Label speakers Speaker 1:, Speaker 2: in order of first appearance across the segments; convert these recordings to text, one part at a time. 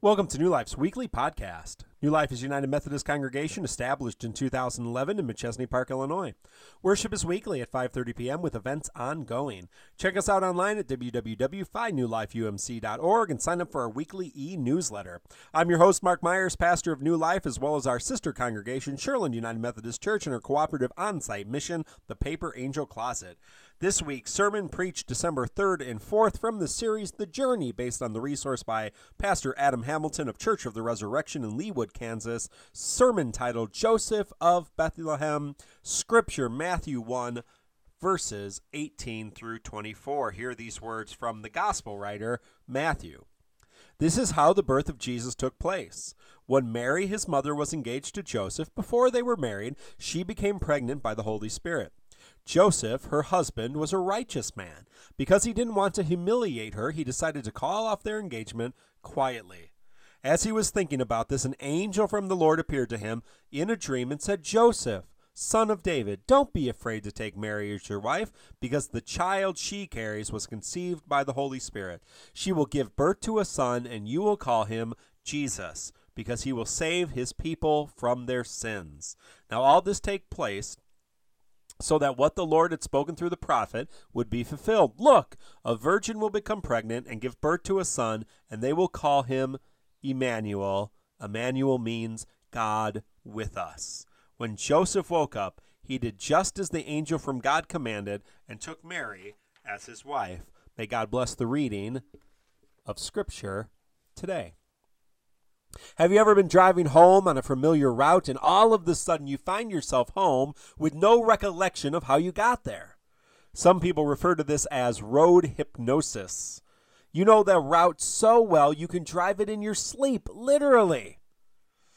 Speaker 1: Welcome to New Life's weekly podcast. New Life is United Methodist Congregation established in 2011 in Machesney Park, Illinois. Worship is weekly at 5:30 p.m. with events ongoing. Check us out online at www.findnewlifeumc.org and sign up for our weekly e-newsletter. I'm your host Mark Myers, pastor of New Life as well as our sister congregation Shirland United Methodist Church and our cooperative on-site mission, the Paper Angel Closet. This week's sermon preached December 3rd and 4th from the series The Journey, based on the resource by Pastor Adam Hamilton of Church of the Resurrection in Leawood, Kansas. Sermon titled Joseph of Bethlehem, Scripture Matthew 1, verses 18 through 24. Hear these words from the Gospel writer Matthew. This is how the birth of Jesus took place. When Mary, his mother, was engaged to Joseph, before they were married, she became pregnant by the Holy Spirit. Joseph, her husband, was a righteous man. Because he didn't want to humiliate her, he decided to call off their engagement quietly. As he was thinking about this, an angel from the Lord appeared to him in a dream and said, Joseph, son of David, don't be afraid to take Mary as your wife, because the child she carries was conceived by the Holy Spirit. She will give birth to a son, and you will call him Jesus, because he will save his people from their sins. Now, all this take place so that what the Lord had spoken through the prophet would be fulfilled. Look, a virgin will become pregnant and give birth to a son, and they will call him Emmanuel. Emmanuel means God with us. When Joseph woke up, he did just as the angel from God commanded and took Mary as his wife. May God bless the reading of Scripture today. Have you ever been driving home on a familiar route and all of a sudden you find yourself home with no recollection of how you got there? Some people refer to this as road hypnosis. You know the route so well you can drive it in your sleep, literally.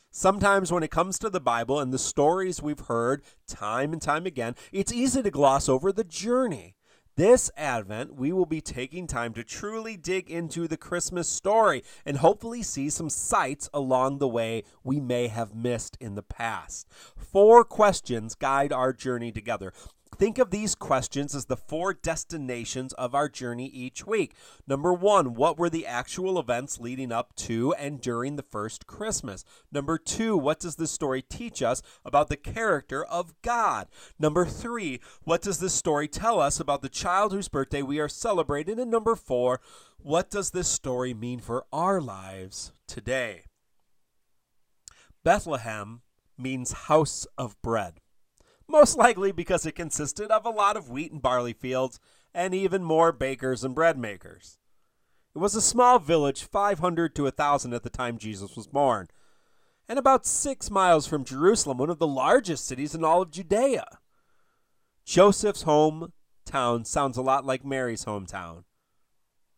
Speaker 1: Sometimes, when it comes to the Bible and the stories we've heard time and time again, it's easy to gloss over the journey. This Advent, we will be taking time to truly dig into the Christmas story and hopefully see some sights along the way we may have missed in the past. Four questions guide our journey together. Think of these questions as the four destinations of our journey each week. Number one, what were the actual events leading up to and during the first Christmas? Number two, what does this story teach us about the character of God? Number three, what does this story tell us about the child whose birthday we are celebrating? And number four, what does this story mean for our lives today? Bethlehem means house of bread most likely because it consisted of a lot of wheat and barley fields and even more bakers and bread makers. It was a small village, 500 to 1,000 at the time Jesus was born, and about six miles from Jerusalem, one of the largest cities in all of Judea. Joseph's hometown sounds a lot like Mary's hometown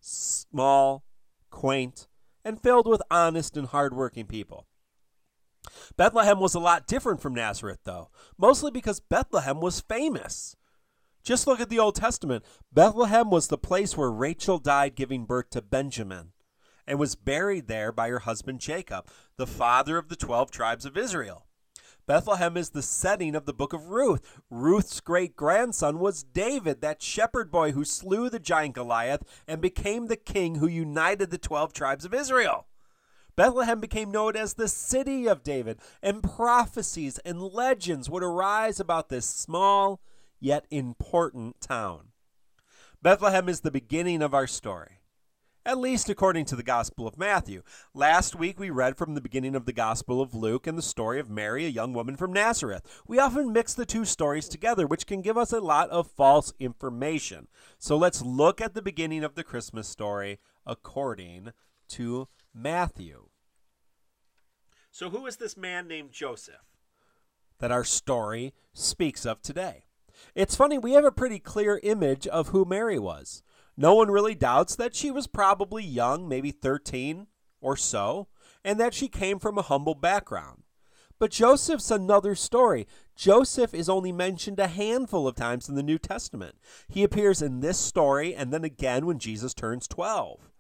Speaker 1: small, quaint, and filled with honest and hardworking people. Bethlehem was a lot different from Nazareth, though, mostly because Bethlehem was famous. Just look at the Old Testament. Bethlehem was the place where Rachel died giving birth to Benjamin and was buried there by her husband Jacob, the father of the 12 tribes of Israel. Bethlehem is the setting of the book of Ruth. Ruth's great grandson was David, that shepherd boy who slew the giant Goliath and became the king who united the 12 tribes of Israel. Bethlehem became known as the city of David, and prophecies and legends would arise about this small yet important town. Bethlehem is the beginning of our story, at least according to the Gospel of Matthew. Last week we read from the beginning of the Gospel of Luke and the story of Mary, a young woman from Nazareth. We often mix the two stories together, which can give us a lot of false information. So let's look at the beginning of the Christmas story according to Matthew. So, who is this man named Joseph that our story speaks of today? It's funny, we have a pretty clear image of who Mary was. No one really doubts that she was probably young, maybe 13 or so, and that she came from a humble background. But Joseph's another story. Joseph is only mentioned a handful of times in the New Testament. He appears in this story and then again when Jesus turns 12.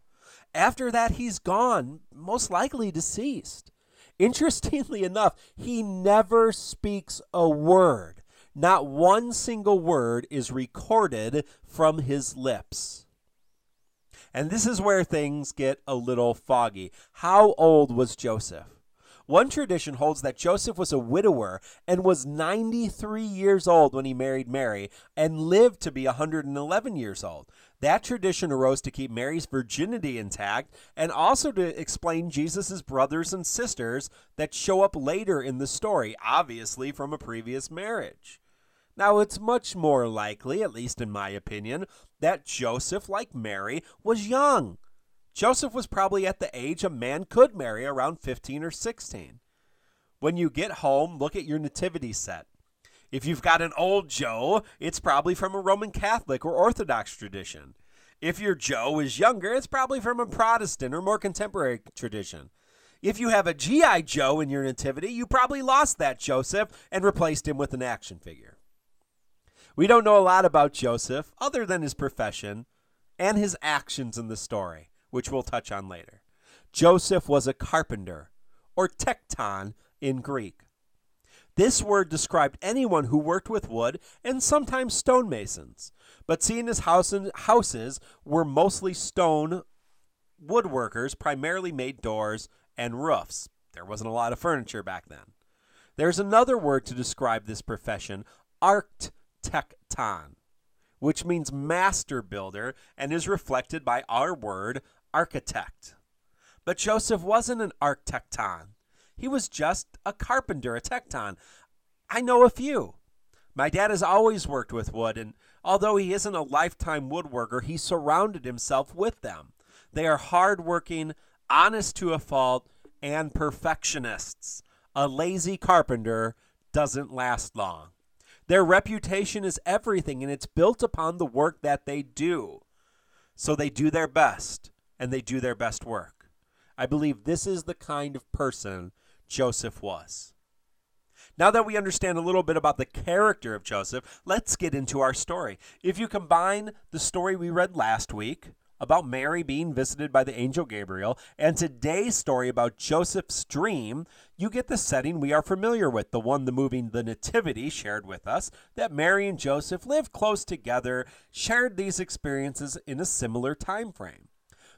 Speaker 1: After that, he's gone, most likely deceased. Interestingly enough, he never speaks a word. Not one single word is recorded from his lips. And this is where things get a little foggy. How old was Joseph? One tradition holds that Joseph was a widower and was 93 years old when he married Mary and lived to be 111 years old. That tradition arose to keep Mary's virginity intact and also to explain Jesus' brothers and sisters that show up later in the story, obviously from a previous marriage. Now, it's much more likely, at least in my opinion, that Joseph, like Mary, was young Joseph was probably at the age a man could marry around 15 or 16. When you get home, look at your nativity set. If you've got an old Joe, it's probably from a Roman Catholic or Orthodox tradition. If your Joe is younger, it's probably from a Protestant or more contemporary tradition. If you have a G.I. Joe in your nativity, you probably lost that Joseph and replaced him with an action figure. We don't know a lot about Joseph other than his profession and his actions in the story which we'll touch on later. Joseph was a carpenter, or tekton in Greek. This word described anyone who worked with wood and sometimes stonemasons. But seeing as houses were mostly stone, woodworkers primarily made doors and roofs. There wasn't a lot of furniture back then. There's another word to describe this profession, archtekton, which means master builder and is reflected by our word architect. But Joseph wasn't an architecton. He was just a carpenter, a tekton. I know a few. My dad has always worked with wood, and although he isn't a lifetime woodworker, he surrounded himself with them. They are hardworking, honest to a fault, and perfectionists. A lazy carpenter doesn't last long. Their reputation is everything, and it's built upon the work that they do. So they do their best and they do their best work. I believe this is the kind of person Joseph was. Now that we understand a little bit about the character of Joseph, let's get into our story. If you combine the story we read last week about Mary being visited by the angel Gabriel and today's story about Joseph's dream, you get the setting we are familiar with, the one the movie The Nativity shared with us, that Mary and Joseph lived close together, shared these experiences in a similar time frame.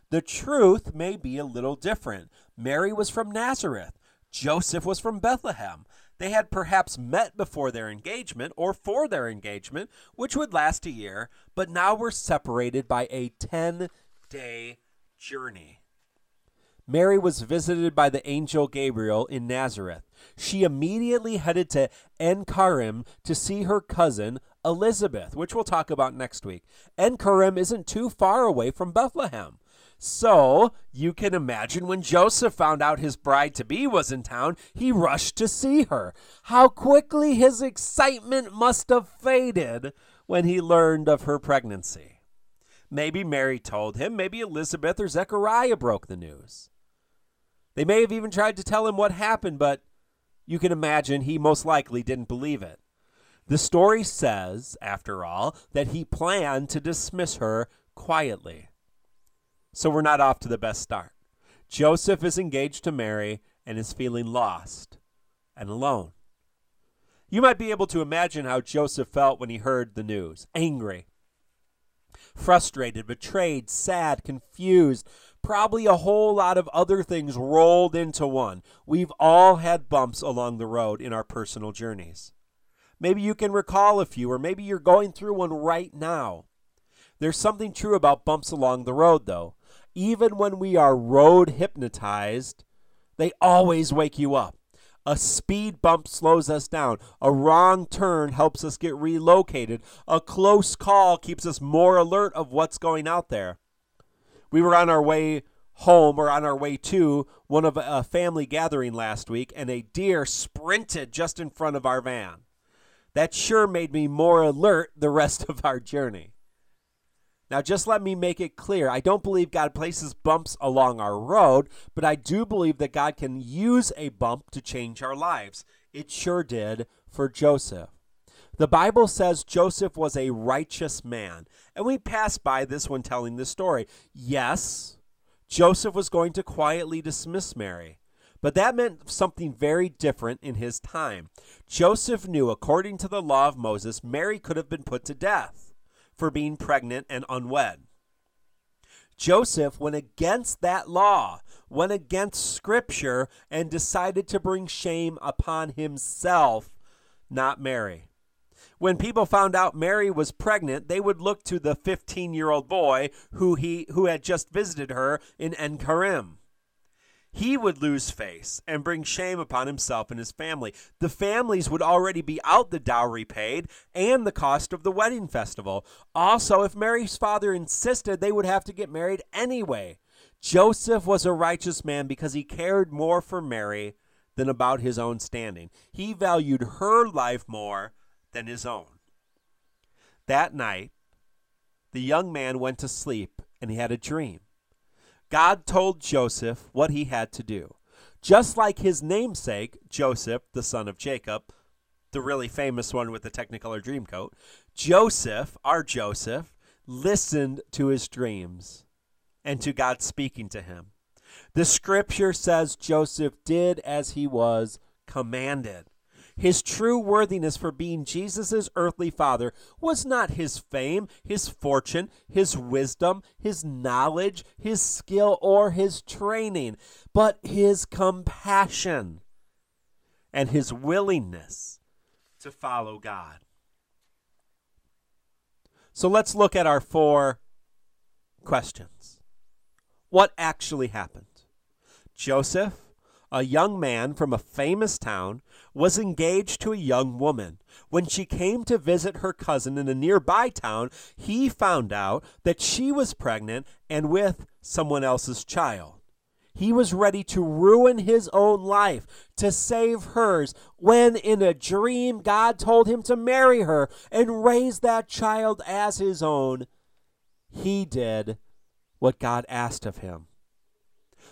Speaker 1: The truth may be a little different. Mary was from Nazareth, Joseph was from Bethlehem. They had perhaps met before their engagement or for their engagement, which would last a year, but now were separated by a 10 day journey. Mary was visited by the angel Gabriel in Nazareth. She immediately headed to En Karim to see her cousin Elizabeth, which we'll talk about next week. En Karim isn't too far away from Bethlehem. So you can imagine when Joseph found out his bride to be was in town, he rushed to see her. How quickly his excitement must have faded when he learned of her pregnancy. Maybe Mary told him, maybe Elizabeth or Zechariah broke the news. They may have even tried to tell him what happened, but you can imagine he most likely didn't believe it. The story says, after all, that he planned to dismiss her quietly so we're not off to the best start. Joseph is engaged to Mary and is feeling lost and alone. You might be able to imagine how Joseph felt when he heard the news angry, frustrated, betrayed, sad, confused, probably a whole lot of other things rolled into one. We've all had bumps along the road in our personal journeys. Maybe you can recall a few, or maybe you're going through one right now. There's something true about bumps along the road, though even when we are road hypnotized, they always wake you up. A speed bump slows us down. A wrong turn helps us get relocated. A close call keeps us more alert of what's going out there. We were on our way home or on our way to one of a family gathering last week, and a deer sprinted just in front of our van. That sure made me more alert the rest of our journey. Now, just let me make it clear I don't believe God places bumps along our road, but I do believe that God can use a bump to change our lives. It sure did for Joseph. The Bible says Joseph was a righteous man, and we pass by this when telling the story. Yes, Joseph was going to quietly dismiss Mary. But that meant something very different in his time. Joseph knew, according to the law of Moses, Mary could have been put to death for being pregnant and unwed. Joseph went against that law, went against Scripture, and decided to bring shame upon himself, not Mary. When people found out Mary was pregnant, they would look to the 15 year old boy who, he, who had just visited her in En Karim he would lose face and bring shame upon himself and his family. The families would already be out the dowry paid and the cost of the wedding festival. Also, if Mary's father insisted, they would have to get married anyway. Joseph was a righteous man because he cared more for Mary than about his own standing. He valued her life more than his own. That night, the young man went to sleep and he had a dream. God told Joseph what he had to do. Just like his namesake, Joseph, the son of Jacob, the really famous one with the Technicolor Dreamcoat, Joseph, our Joseph, listened to his dreams and to God speaking to him. The scripture says Joseph did as he was commanded. His true worthiness for being Jesus' earthly father was not his fame, his fortune, his wisdom, his knowledge, his skill, or his training, but his compassion and his willingness to follow God. So let's look at our four questions. What actually happened? Joseph a young man from a famous town, was engaged to a young woman. When she came to visit her cousin in a nearby town, he found out that she was pregnant and with someone else's child. He was ready to ruin his own life to save hers when, in a dream, God told him to marry her and raise that child as his own. He did what God asked of him.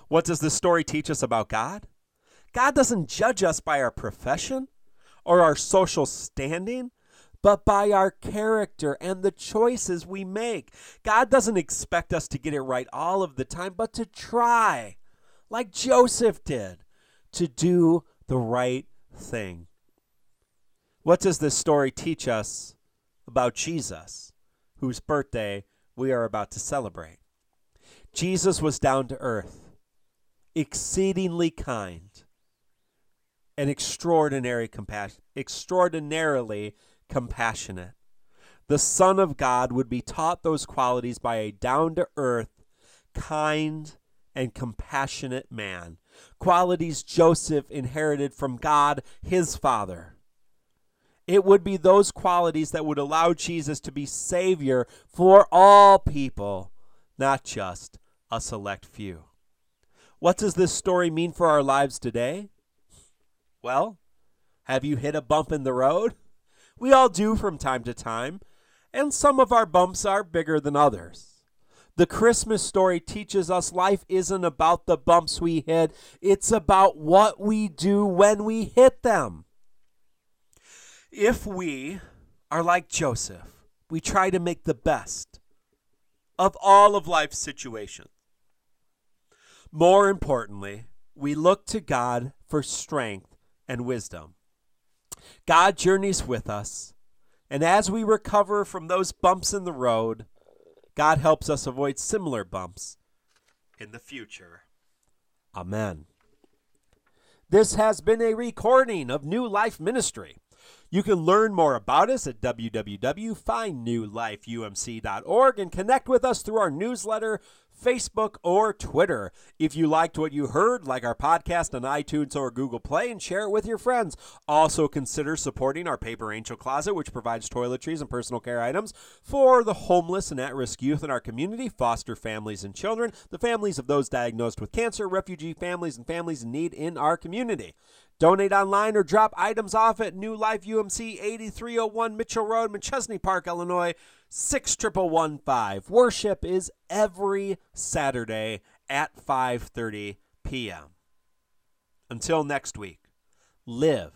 Speaker 1: What does this story teach us about God? God doesn't judge us by our profession or our social standing, but by our character and the choices we make. God doesn't expect us to get it right all of the time, but to try, like Joseph did, to do the right thing. What does this story teach us about Jesus, whose birthday we are about to celebrate? Jesus was down to earth, exceedingly kind and extraordinary compassion, extraordinarily compassionate. The Son of God would be taught those qualities by a down to earth, kind, and compassionate man, qualities Joseph inherited from God, his father. It would be those qualities that would allow Jesus to be Savior for all people, not just a select few. What does this story mean for our lives today? Well, have you hit a bump in the road? We all do from time to time, and some of our bumps are bigger than others. The Christmas story teaches us life isn't about the bumps we hit, it's about what we do when we hit them. If we are like Joseph, we try to make the best of all of life's situations. More importantly, we look to God for strength and wisdom. God journeys with us, and as we recover from those bumps in the road, God helps us avoid similar bumps in the future. Amen. This has been a recording of New Life Ministry. You can learn more about us at www.findnewlifeumc.org and connect with us through our newsletter, Facebook, or Twitter. If you liked what you heard, like our podcast on iTunes or Google Play and share it with your friends. Also, consider supporting our Paper Angel Closet, which provides toiletries and personal care items for the homeless and at risk youth in our community, foster families and children, the families of those diagnosed with cancer, refugee families, and families in need in our community. Donate online or drop items off at New Life UMC 8301 Mitchell Road, Machesney Park, Illinois 61115. Worship is every Saturday at 5:30 p.m. Until next week, live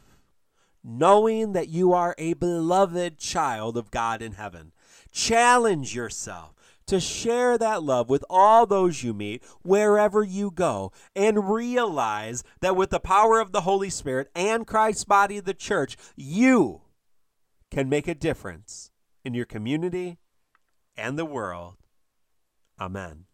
Speaker 1: knowing that you are a beloved child of God in heaven. Challenge yourself to share that love with all those you meet wherever you go and realize that with the power of the Holy Spirit and Christ's body, the church, you can make a difference in your community and the world. Amen.